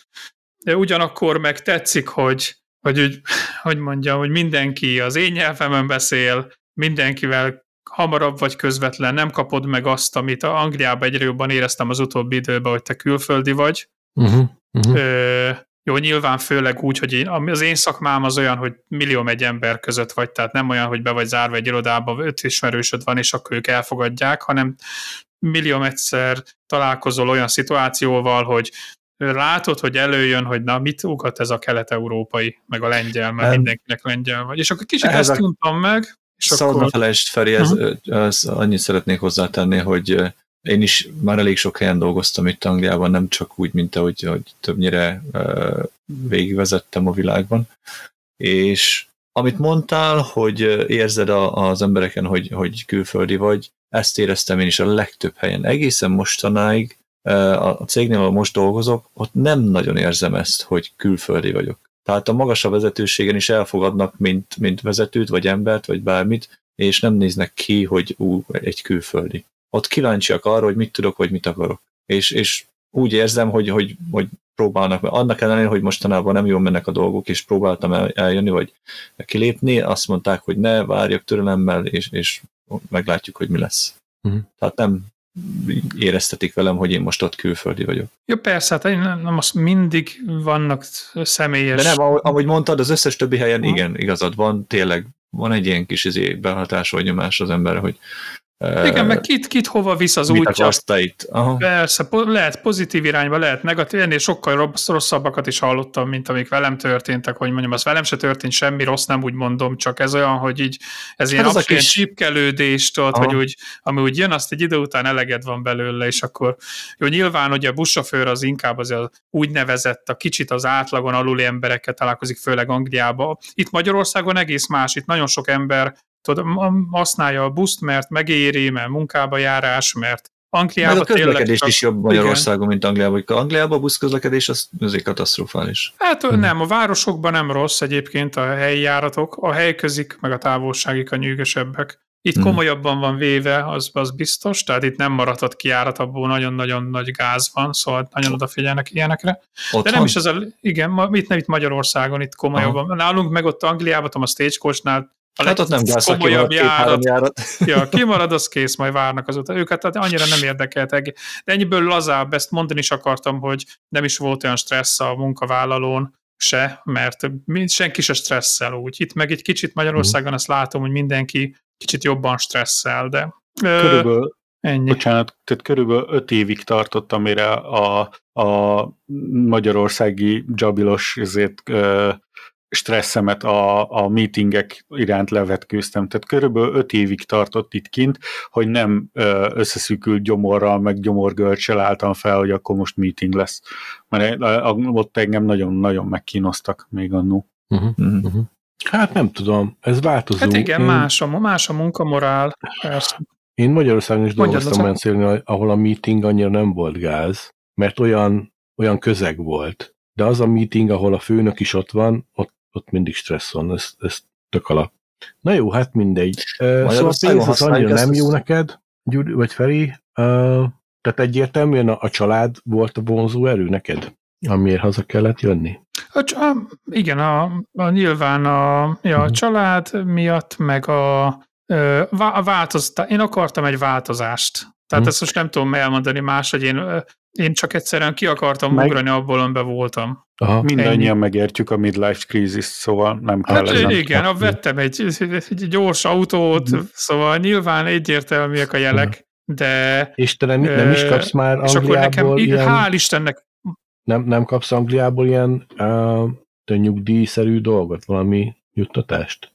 de ugyanakkor meg tetszik, hogy hogy úgy, hogy mondjam, hogy mindenki az én nyelvemen beszél, mindenkivel hamarabb vagy közvetlen, nem kapod meg azt, amit a Angliában egyre jobban éreztem az utóbbi időben, hogy te külföldi vagy. Uh-huh, uh-huh. Ö, jó, nyilván főleg úgy, hogy én, az én szakmám az olyan, hogy millió egy ember között vagy, tehát nem olyan, hogy be vagy zárva egy irodába, öt ismerősöd van, és akkor ők elfogadják, hanem millió egyszer találkozol olyan szituációval, hogy látod, hogy előjön, hogy na, mit ugat ez a kelet-európai, meg a lengyel, mert nem. mindenkinek lengyel vagy. És akkor kicsit Ehhez ezt tudtam meg. És Szabad akkor... felejtsd, Feri, ez, uh-huh. ez annyit szeretnék hozzátenni, hogy én is már elég sok helyen dolgoztam itt Angliában, nem csak úgy, mint ahogy hogy többnyire uh, végigvezettem a világban. És amit mondtál, hogy érzed a, az embereken, hogy, hogy külföldi vagy, ezt éreztem én is a legtöbb helyen. Egészen mostanáig a cégnél, ahol most dolgozok, ott nem nagyon érzem ezt, hogy külföldi vagyok. Tehát a magasabb vezetőségen is elfogadnak, mint, mint vezetőt, vagy embert, vagy bármit, és nem néznek ki, hogy ú, egy külföldi. Ott kíváncsiak arra, hogy mit tudok, vagy mit akarok. És, és úgy érzem, hogy, hogy, hogy próbálnak, mert annak ellenére, hogy mostanában nem jól mennek a dolgok, és próbáltam el, eljönni, vagy kilépni, azt mondták, hogy ne, várjak türelemmel, és, és meglátjuk, hogy mi lesz. Uh-huh. Tehát nem, éreztetik velem, hogy én most ott külföldi vagyok. Jó, persze, hát én nem, azt mindig vannak személyes... De nem, ahogy mondtad, az összes többi helyen ha. igen, igazad van, tényleg van egy ilyen kis izé, behatás vagy nyomás az emberre, hogy igen, meg kit, kit hova visz az útja. itt? Aha. Persze, po- lehet pozitív irányba, lehet negatív, ennél sokkal rosszabbakat is hallottam, mint amik velem történtek, hogy mondjam, az velem se történt semmi rossz, nem úgy mondom, csak ez olyan, hogy így, ez hát ilyen abszolút kis... csípkelődést, tudod, hogy úgy, ami úgy jön, azt egy idő után eleged van belőle, és akkor jó, nyilván ugye a buszsofőr az inkább az úgynevezett, a kicsit az átlagon aluli emberekkel találkozik, főleg Angliába. Itt Magyarországon egész más, itt nagyon sok ember tudod, használja a buszt, mert megéri, mert munkába járás, mert Angliában Meg a közlekedés csak, is jobb Magyarországon, mint Angliában. Angliában a buszközlekedés az azért katasztrofális. Hát hmm. nem, a városokban nem rossz egyébként a helyi járatok, a helyközik, meg a távolságik a nyűgösebbek. Itt hmm. komolyabban van véve, az, az biztos, tehát itt nem maradhat ki járat, abból nagyon-nagyon nagy gáz van, szóval nagyon odafigyelnek ilyenekre. Otthon? De nem is ez a, igen, itt nem itt Magyarországon, itt komolyabban. Aha. Nálunk meg ott Angliában, a Stagecoachnál a hát ott nem gáz, komolyabb járat. járat. Ja, kimarad, az kész, majd várnak azután. Őket tehát annyira nem érdekelt. De ennyiből lazább, ezt mondani is akartam, hogy nem is volt olyan stressz a munkavállalón, se, mert senki se stresszel úgy. Itt meg egy kicsit Magyarországon azt látom, hogy mindenki kicsit jobban stresszel, de Körülbelül, ennyi. Bocsánat, tehát körülbelül öt évig tartott, amire a, a magyarországi jabilos ezért stresszemet a, a meetingek iránt levetkőztem. Tehát körülbelül öt évig tartott itt kint, hogy nem összeszűkült gyomorral, meg gyomorgörcsel álltam fel, hogy akkor most meeting lesz. Mert ott engem nagyon-nagyon megkínoztak még annó. Uh-huh, uh-huh. Hát nem tudom, ez változó. Hát igen, Én... más, a, más a munkamorál, persze. Én Magyarországon is dolgoztam olyan szélni, ahol a meeting annyira nem volt gáz, mert olyan, olyan közeg volt. De az a meeting, ahol a főnök is ott van, ott ott mindig stressz van, ez, ez tök alap. Na jó, hát mindegy. Uh, szóval a pénz az annyira nem jó neked, Gyuri, vagy Feri, uh, tehát egyértelműen a, a család volt a vonzó erő neked, amiért haza kellett jönni? A, a, igen, a, a, nyilván a, ja, a uh-huh. család miatt, meg a, a változás, én akartam egy változást. Tehát hmm. ezt most nem tudom elmondani más, hogy én én csak egyszerűen ki akartam Meg... ugrani abból, amiben voltam. Aha, mindannyian Ennyi. megértjük a midlife crisis, szóval nem kell hát, ezen. Igen, a vettem egy, egy gyors autót, mm. szóval nyilván egyértelműek a jelek, de... És te nem, nem is kapsz már Angliából És akkor nekem, ilyen, hál' Istennek... Nem, nem kapsz Angliából ilyen uh, nyugdíjszerű dolgot, valami juttatást?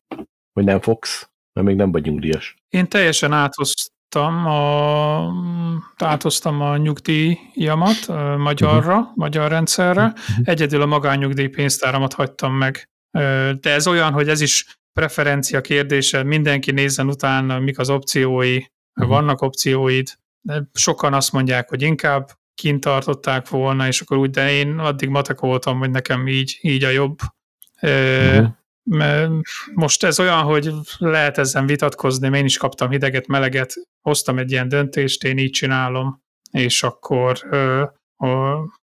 Vagy nem fogsz? Mert még nem vagy nyugdíjas. Én teljesen áthoz, áthoztam a, áthoztam a nyugdíjamat a magyarra, uh-huh. magyar rendszerre, uh-huh. egyedül a magánnyugdíj pénztáramat hagytam meg. De ez olyan, hogy ez is preferencia kérdése, mindenki nézzen utána, mik az opciói, uh-huh. vannak opcióid, de sokan azt mondják, hogy inkább kint tartották volna, és akkor úgy, de én addig matekoltam, hogy nekem így, így a jobb. Uh-huh most ez olyan, hogy lehet ezen vitatkozni, én is kaptam hideget, meleget, hoztam egy ilyen döntést, én így csinálom, és akkor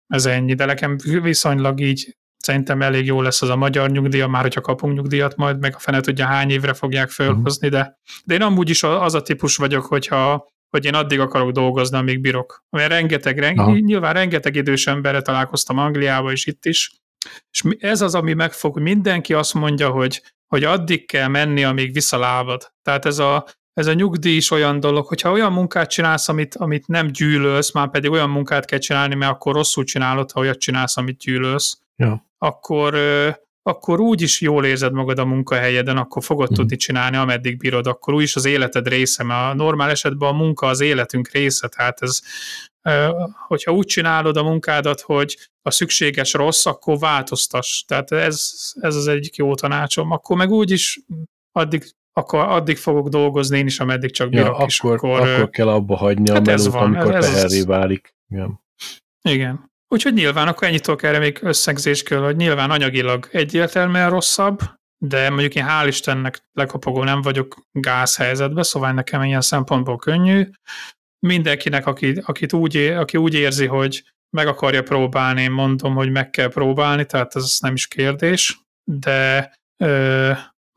ez ennyi. De nekem viszonylag így szerintem elég jó lesz az a magyar nyugdíja, már hogyha kapunk nyugdíjat majd, meg a fene tudja hány évre fogják fölhozni, de, de én amúgy is az a típus vagyok, hogyha hogy én addig akarok dolgozni, amíg bírok. Mert rengeteg, rengeteg nyilván rengeteg idős emberre találkoztam Angliába és itt is, és ez az, ami megfog, mindenki azt mondja, hogy, hogy addig kell menni, amíg visszalábad. Tehát ez a, ez a nyugdíj is olyan dolog, hogyha olyan munkát csinálsz, amit, amit nem gyűlölsz, már pedig olyan munkát kell csinálni, mert akkor rosszul csinálod, ha olyat csinálsz, amit gyűlölsz, ja. akkor, akkor úgy is jól érzed magad a munkahelyeden, akkor fogod mm. tudni csinálni, ameddig bírod, akkor úgy is az életed része, mert a normál esetben a munka az életünk része, tehát ez hogyha úgy csinálod a munkádat, hogy a szükséges rossz, akkor változtass. Tehát ez, ez az egyik jó tanácsom. Akkor meg úgy is addig, akkor addig fogok dolgozni én is, ameddig csak bírok. Ja, akkor, akkor, akkor kell abba hagyni hát a melót, van, amikor ez, teherré válik. Igen. Igen. Úgyhogy nyilván akkor ennyit tudok erre még összegzésről, hogy nyilván anyagilag egyértelműen rosszabb, de mondjuk én hál' Istennek lekapogó nem vagyok gázhelyzetben, szóval nekem ilyen szempontból könnyű mindenkinek, aki, akit úgy, aki úgy érzi, hogy meg akarja próbálni, én mondom, hogy meg kell próbálni, tehát ez nem is kérdés, de ö,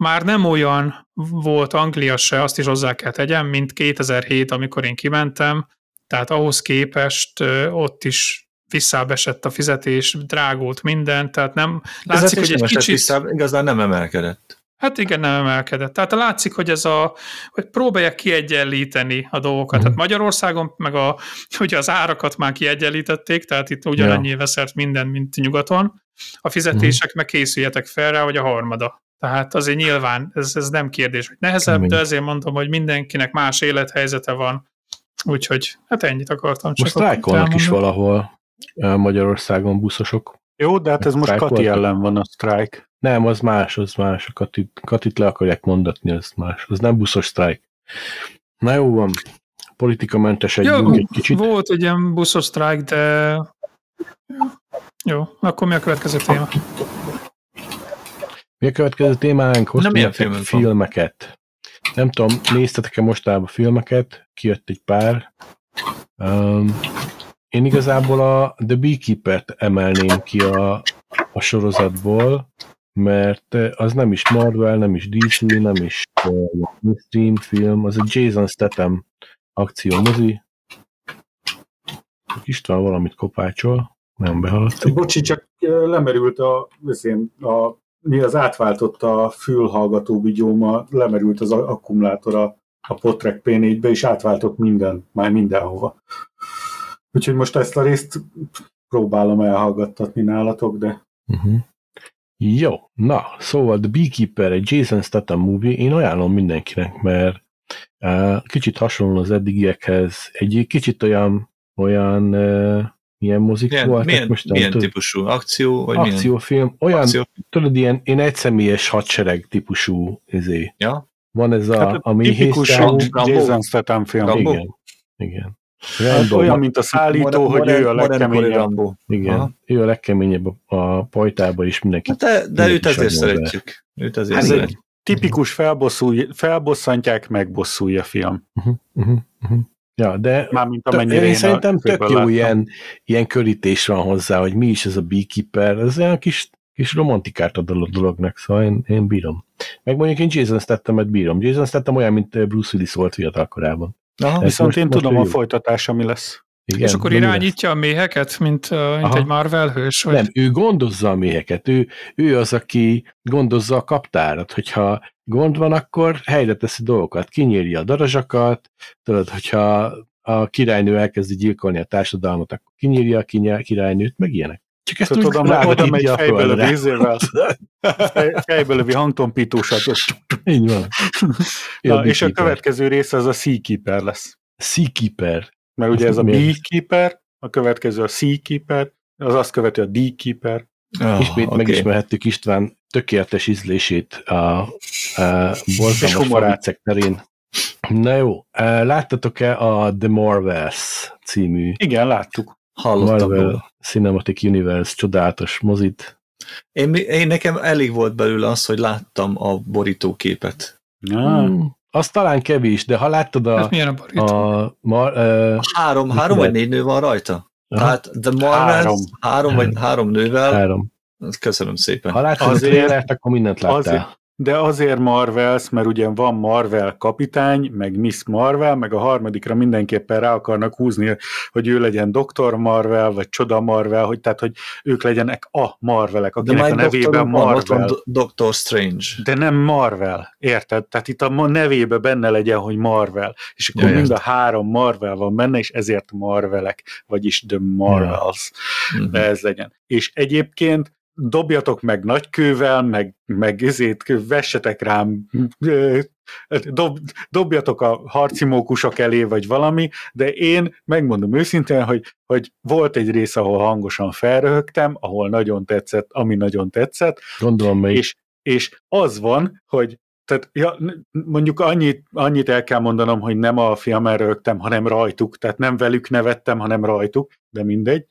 már nem olyan volt Anglia se, azt is hozzá kell tegyem, mint 2007, amikor én kimentem, tehát ahhoz képest ö, ott is visszábesett a fizetés, drágult minden, tehát nem látszik, hogy egy kicsit... Visszább, igazán nem emelkedett. Hát igen, nem emelkedett. Tehát látszik, hogy ez a, hogy próbálják kiegyenlíteni a dolgokat. Uh-huh. Tehát Magyarországon meg a, ugye az árakat már kiegyenlítették, tehát itt ugyanannyi ja. veszert minden, mint nyugaton. A fizetések uh-huh. meg készüljetek fel rá, hogy a harmada. Tehát azért nyilván ez, ez nem kérdés, hogy nehezebb, Kemény. de ezért mondom, hogy mindenkinek más élethelyzete van. Úgyhogy hát ennyit akartam csak. Most sztrájkolnak is valahol Magyarországon buszosok. Jó, de hát ez most Kati ellen van a sztrájk. Nem, az más, az más. A Katit, Katit le akarják mondatni, az más. Az nem buszos sztrájk. Na jó van, politikamentes egy egy kicsit. Volt egy ilyen buszos sztrájk, de jó, akkor mi a következő téma? Mi a következő témánk? Hoztunk Nem ilyen filmeket. Nem tudom, néztetek-e mostában filmeket? Kijött egy pár. Um, én igazából a The Beekeeper-t emelném ki a, a sorozatból, mert az nem is Marvel, nem is DC, nem is uh, stream film, az egy Jason Statham akció mozi. István valamit kopácsol. Nem behaladtuk. Bocsi, csak lemerült a, a mi az átváltott a fülhallgató videóma, lemerült az akkumulátor a, a Potrek P4-be, és átváltott minden, már mindenhova. Úgyhogy most ezt a részt próbálom elhallgattatni nálatok, de... Uh-huh. Jó, na, szóval The Beekeeper, egy Jason Statham movie, én ajánlom mindenkinek, mert uh, kicsit hasonló az eddigiekhez, egy kicsit olyan, olyan uh, milyen mozik milyen, voltak milyen, most? Milyen tudod, típusú? Akció? Vagy akciófilm. Milyen? Olyan, akciófilm? tudod, ilyen, én egyszemélyes hadsereg típusú izé. Ja? Van ez a, hát, ami tipikus Jason Statham film. Igen. Igen. Hát olyan, mint a szállító, modern, hogy ő a legkeményebb. Igen, Aha. ő a legkeményebb a pajtába is mindenki. Hát de, de őt ezért szeretjük. Őt ezért Ez egy tipikus felbosszúj, felbosszantják, megbosszulja film. Uh-huh, uh-huh, uh-huh. Ja, de Mármint amennyire én, én szerintem tök jó ilyen, ilyen körítés van hozzá, hogy mi is ez a beekeeper, ez olyan kis, kis romantikát ad a dolognak, szóval én, én bírom. Meg mondjuk én Jason Stathamet bírom. Jason Statham olyan, mint Bruce Willis volt fiatal korában. Aha, viszont most, én most tudom a folytatás, ami lesz. Igen, és akkor irányítja a méheket, mint, uh, mint egy Marvel hős? Vagy? Nem, ő gondozza a méheket. Ő, ő az, aki gondozza a kaptárat. Hogyha gond van, akkor helyre teszi dolgokat. Kinyírja a darazsakat, tudod, hogyha a királynő elkezdi gyilkolni a társadalmat, akkor kinyírja a királynőt, meg ilyenek. Csak ezt Tudod, oda, oda megy fejből a vízével, fejből lövi hangtompítósat. Így van. Na, és a következő része az a Seakeeper lesz. Seakeeper. Mert ugye ez a Beekeeper, a következő a Seakeeper, az azt követő a Deekeeper. Oh, Ismét okay. megismerhettük István tökéletes ízlését a, a borzalmas terén. Na jó, láttatok-e a The Marvels című? Igen, láttuk. Hallottam Marvel róla. Cinematic Universe csodálatos mozit. Én, én nekem elég volt belőle az, hogy láttam a borítóképet. Ja. Hmm, az talán kevés, de ha láttad a... Ez milyen a borító? A, mar, uh, három, három vagy négy nő van rajta? Aha. Tehát The Marvels három, három vagy három nővel. Három. Köszönöm szépen. Ha láttad azért, a trélert, akkor mindent láttál. Azért, de azért Marvels, mert ugye van Marvel kapitány, meg Miss Marvel, meg a harmadikra mindenképpen rá akarnak húzni, hogy ő legyen Dr. Marvel, vagy Csoda Marvel, hogy tehát, hogy ők legyenek a Marvelek, akinek a nevében Marvel. Van Doctor Strange. De nem Marvel, érted? Tehát itt a nevébe benne legyen, hogy Marvel. És akkor ja, mind a három Marvel van benne, és ezért Marvelek, vagyis The Marvels. Ja. De ez legyen. És egyébként dobjatok meg nagykővel, meg, meg ezért vessetek rám, dob, dobjatok a harci mókusok elé, vagy valami, de én megmondom őszintén, hogy, hogy volt egy rész, ahol hangosan felröhögtem, ahol nagyon tetszett, ami nagyon tetszett. Gondolom még. És, és az van, hogy tehát ja, mondjuk annyit, annyit el kell mondanom, hogy nem a filmen rögtem, hanem rajtuk, tehát nem velük nevettem, hanem rajtuk, de mindegy.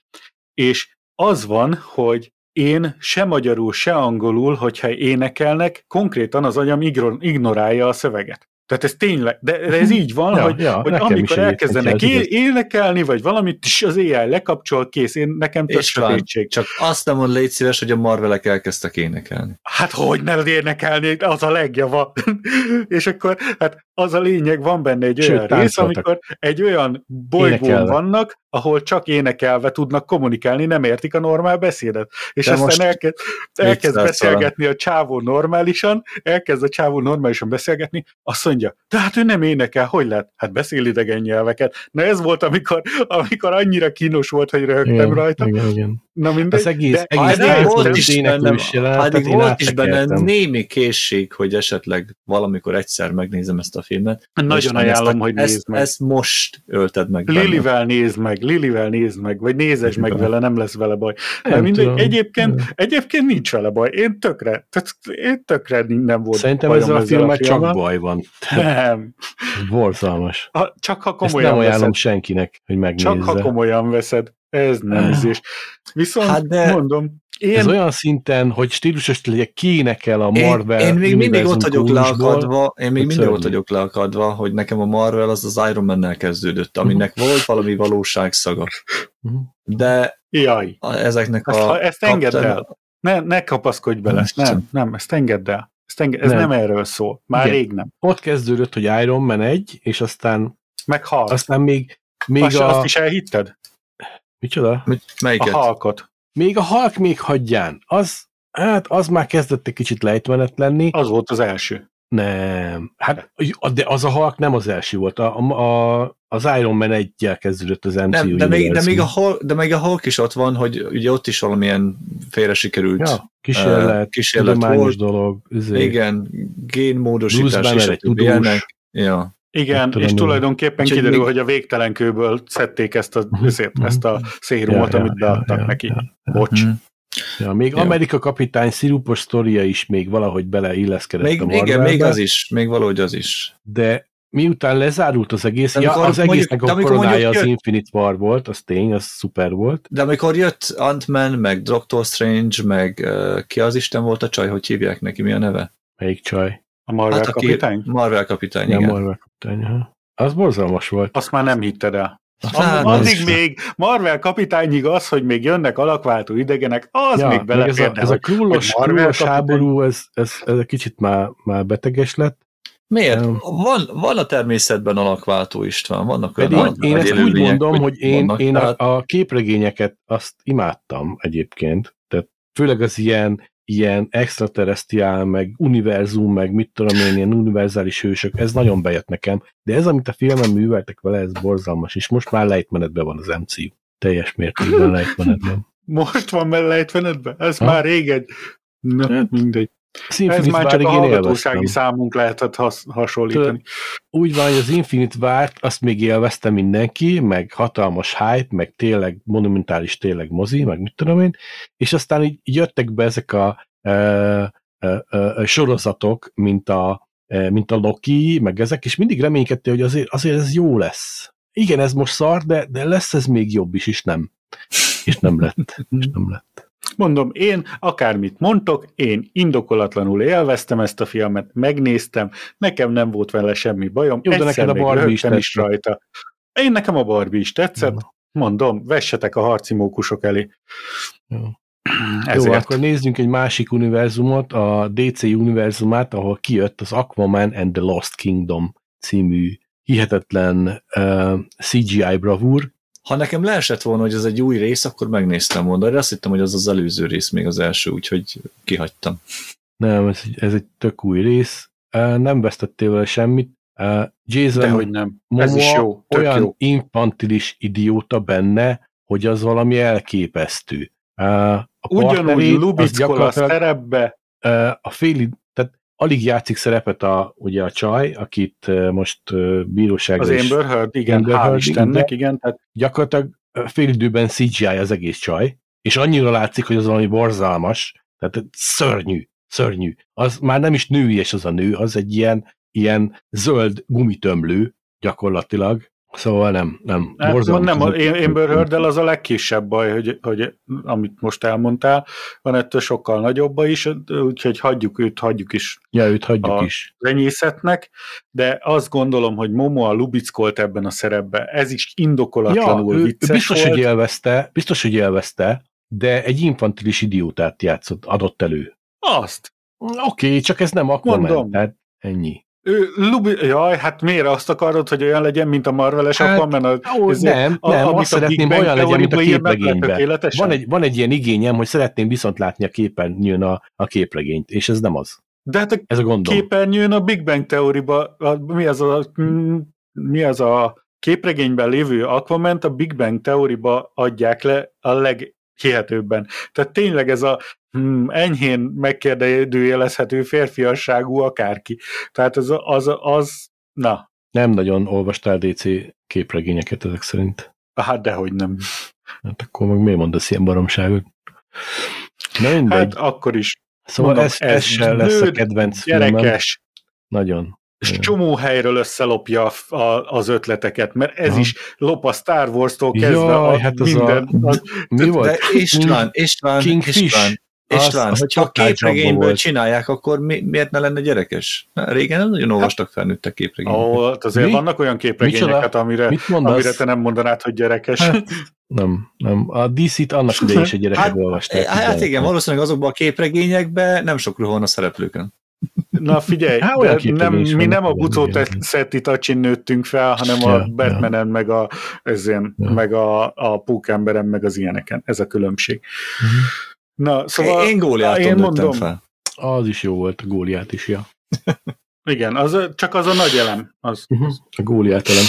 És az van, hogy én se magyarul, se angolul, hogyha énekelnek, konkrétan az agyam ignorálja a szöveget. Tehát ez tényleg, de, de ez így van, ja, hogy, ja, hogy amikor elkezdenek é, énekelni, vagy valamit, és az AI lekapcsol, kész, én nekem tök sötétség. Csak azt nem mond, légy szíves, hogy a Marvelek elkezdtek énekelni. Hát hogy ne énekelni, az a legjava. és akkor, hát az a lényeg, van benne egy Sőt, olyan rész, amikor egy olyan bolygón vannak, ahol csak énekelve tudnak kommunikálni, nem értik a normál beszédet. És De aztán elkezd, elkezd beszélgetni a csávó normálisan, elkezd a csávó normálisan beszélgetni, azt mondja, de hát ő nem énekel, hogy lehet? Hát beszél idegen nyelveket. Na ez volt, amikor, amikor annyira kínos volt, hogy röhögtem igen, rajta. Igen, igen. Na mindegy. Az egész, de egész de volt is benne, hát volt is benne némi készség, hogy esetleg valamikor egyszer megnézem ezt a filmet. Nagyon ajánlom, ezt, hogy nézd meg. Ezt most ölted meg. Lilivel nézd meg, Lilivel nézd meg, vagy nézes meg vele, nem lesz vele baj. Nem mindegy, egyébként, egyébként nincs vele baj. Én tökre, tehát én tökre nem volt Szerintem ezzel a filmmel csak baj van. Nem. Borzalmas. Csak ha komolyan Ezt nem ajánlom veszed. senkinek, hogy megnézze. Csak ha komolyan veszed. Ez nem ízés. Viszont hát de... mondom, én... Ez olyan szinten, hogy stílusos legyek, kiénekel a Marvel Én, én még mindig ott vagyok leakadva, én még mindig ott vagyok leakadva, hogy nekem a Marvel az az Iron Man-nel kezdődött, aminek uh-huh. volt valami valóságszaga. Uh-huh. De Jaj. A, ezeknek ezt, a... Ezt engedd el. Ne, ne kapaszkodj bele. Nem, nem, ezt engedd el. Ezt enged, ez nem. nem erről szól. Már Igen. rég nem. Ott kezdődött, hogy Iron Man egy, és aztán meghalt. Aztán még, még azt, a... azt is elhitted? Micsoda? Melyiket? A halkot. Még a halk még hagyján. Az, hát az már kezdett egy kicsit lejtmenet lenni. Az volt az első. Nem. Hát, de az a halk nem az első volt. A, a, az Iron Man 1 kezdődött az MCU nem, de, még, de, még a Hulk, de még a Hulk is ott van, hogy ugye ott is valamilyen félre sikerült ja, kísérlet, uh, kísérlet volt. dolog. Ezért. Igen, génmódosítás a tudós. Ja. Igen, és tulajdonképpen Úgyhogy kiderül, még... hogy a végtelenkőből szedték ezt a, ezért, ezt a szérumot, ja, amit beadtak ja, ja, neki. Ja, Bocs. Ja. Ja, még ja. Amerika kapitány szirupos sztoria is még valahogy beleilleszkedett még, a Marvelbe. Igen, még az is, még valahogy az is. De miután lezárult az egész, ja, az egésznek a koronája az Infinite War volt, az tény, az szuper volt. De amikor jött Ant-Man, meg Doctor Strange, meg uh, ki az Isten volt a csaj, hogy hívják neki, mi a neve? Melyik csaj? A Marvel hát, kapitány? Marvel kapitány, ja, igen. Marvel kapitány, ha. Az borzalmas volt. Azt már nem hitted el. Hát, addig még Marvel kapitányig az, hogy még jönnek alakváltó idegenek, az ja, még beleférne. Ez a, ez a krullos, krullos háború, ez, ez, ez egy kicsit már, már beteges lett. Miért? Um, van, van a természetben alakváltó István, vannak olyan Én ezt úgy mondom, hogy én, vannak, én a, a képregényeket azt imádtam egyébként. Tehát főleg az ilyen ilyen extraterrestriál, meg univerzum, meg mit tudom én, ilyen univerzális hősök, ez nagyon bejött nekem, de ez, amit a filmen műveltek vele, ez borzalmas, és most már lejtmenetben van az MCU. Teljes mértékben lejtmenetben. Most van már lejtmenetben? Ez ha? már régen. Na, hát, mindegy. Az Ez már csak a hallgatósági számunk lehetett has, hasonlítani. Úgy van, hogy az Infinite várt, azt még élvezte mindenki, meg hatalmas hype, meg tényleg monumentális tényleg mozi, meg mit tudom én, és aztán így jöttek be ezek a e, e, e, sorozatok, mint a, e, mint a Loki, meg ezek, és mindig reménykedtél, hogy azért, azért ez jó lesz. Igen, ez most szar, de, de lesz ez még jobb is, és nem. És nem lett. És nem lett. Mondom, én akármit mondtok, én indokolatlanul élveztem ezt a filmet, megnéztem, nekem nem volt vele semmi bajom, Jó, de neked a Barbie is, is rajta. Én nekem a Barbie is tetszett, Jó. mondom, vessetek a harci mókusok elé. Jó. Ezért. Jó, akkor nézzünk egy másik univerzumot, a DC univerzumát, ahol kijött az Aquaman and the Lost Kingdom című hihetetlen uh, CGI bravúr, ha nekem leesett volna, hogy ez egy új rész, akkor megnéztem volna, de azt hittem, hogy az az előző rész, még az első, úgyhogy kihagytam. Nem, ez, ez egy tök új rész. Nem vesztettél vele semmit. Jason Dehogy nem. Ez is jó. Tök olyan jó. infantilis idióta benne, hogy az valami elképesztő. A Ugyanúgy Lubickol a szerepbe. A fél, alig játszik szerepet a, ugye a csaj, akit most bíróságra Az Amber Heard, igen, Amber hál' Istennek, igen. Tehát... Gyakorlatilag fél időben CGI az egész csaj, és annyira látszik, hogy az valami borzalmas, tehát szörnyű, szörnyű. Az már nem is nőies az a nő, az egy ilyen, ilyen zöld gumitömlő gyakorlatilag, Szóval nem, nem. Hát, nem, én, én Heard-del az a legkisebb baj, hogy, hogy amit most elmondtál, van ettől sokkal nagyobb is, úgyhogy hagyjuk őt, hagyjuk is. Ja, őt hagyjuk a is. Renyészetnek, de azt gondolom, hogy Momo a lubickolt ebben a szerepben. Ez is indokolatlanul ja, vicces ő biztos, volt. hogy élvezte, biztos, hogy élvezte, de egy infantilis idiótát játszott, adott elő. Azt. Oké, okay, csak ez nem akkor Mondom. tehát ennyi. Ő, Lubi, jaj, hát miért azt akarod, hogy olyan legyen, mint a Marveles hát, Aquaman? A, ó, nem, a, nem, azt szeretném, olyan legyen, mint a képregényben. Van egy, van egy ilyen igényem, hogy szeretném viszont látni a képernyőn a, a képregényt, és ez nem az. De hát a, ez a gondom. képernyőn a Big Bang teóriba, mi az a, mi az a képregényben lévő Aquaman a Big Bang teóriba adják le a leghihetőbben. Tehát tényleg ez a hmm, enyhén megkérdőjelezhető férfiasságú akárki. Tehát az, az, az, na. Nem nagyon olvastál DC képregényeket ezek szerint. Hát dehogy nem. Hát akkor meg miért mondasz ilyen baromságot? Na mindegy. Hát akkor is. Szóval Mondom, ez, ez, ez se lesz a kedvenc gyerekes. Filmem. Nagyon és csomó helyről összelopja a, a, az ötleteket, mert ez ha. is lop a Star Wars-tól kezdve Jaj, a hát minden. Az, a, mi volt? De István, István, Kingfish. István, István, az, hogyha a képregényből csinálják, akkor mi, miért ne lenne gyerekes? Régen nem nagyon olvastak felnőttek képregényeket. Ó, hát azért mi? vannak olyan képregényeket, amire, amire te nem mondanád, hogy gyerekes. Hát, nem, nem. A DC-t annak idején is egy gyerekek hát, olvasták. Hát igen, valószínűleg azokban a képregényekben nem sok ruha van a szereplőkön. Na figyelj, Há, olyan nem, mi nem a Bucó Szetti Tacsin nőttünk fel, hanem ja, a Batmanen, ja. meg a, ezén, ja. meg a, a Pókemberen, meg az ilyeneken. Ez a különbség. Uh-huh. Na, szóval én, góliáton én mondom, fel. Az is jó volt, a góliát is, ja. Igen, az, csak az a nagy elem. Az, uh-huh. A góliát elem.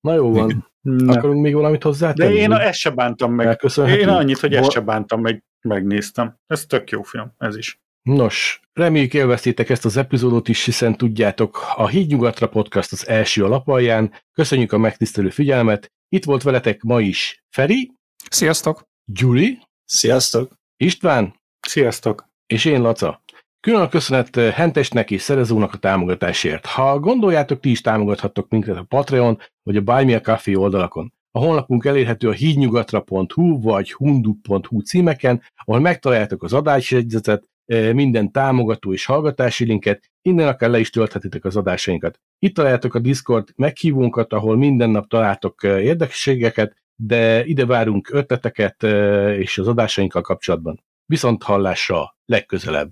Na jó van. Ne. Akarunk még valamit hozzá? De én a, ezt se bántam meg. Én annyit, hogy ezt se bántam meg, megnéztem. Ez tök jó film, ez is. Nos, reméljük élveztétek ezt az epizódot is, hiszen tudjátok, a Híd Nyugatra podcast az első alapalján. Köszönjük a megtisztelő figyelmet. Itt volt veletek ma is Feri. Sziasztok. Gyuri. Sziasztok. István. Sziasztok. És én Laca. Külön köszönet eh, Hentesnek és Szerezónak a támogatásért. Ha gondoljátok, ti is támogathattok minket a Patreon vagy a Buy Me a Coffee oldalakon. A honlapunk elérhető a hídnyugatra.hu vagy hundu.hu címeken, ahol megtaláljátok az adásjegyzetet, eh, minden támogató és hallgatási linket, innen akár le is tölthetitek az adásainkat. Itt találjátok a Discord meghívónkat, ahol minden nap találtok eh, érdekességeket, de ide várunk ötleteket és az adásainkkal kapcsolatban. Viszont hallásra legközelebb!